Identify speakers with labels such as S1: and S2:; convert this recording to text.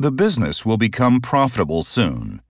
S1: The business will become profitable soon.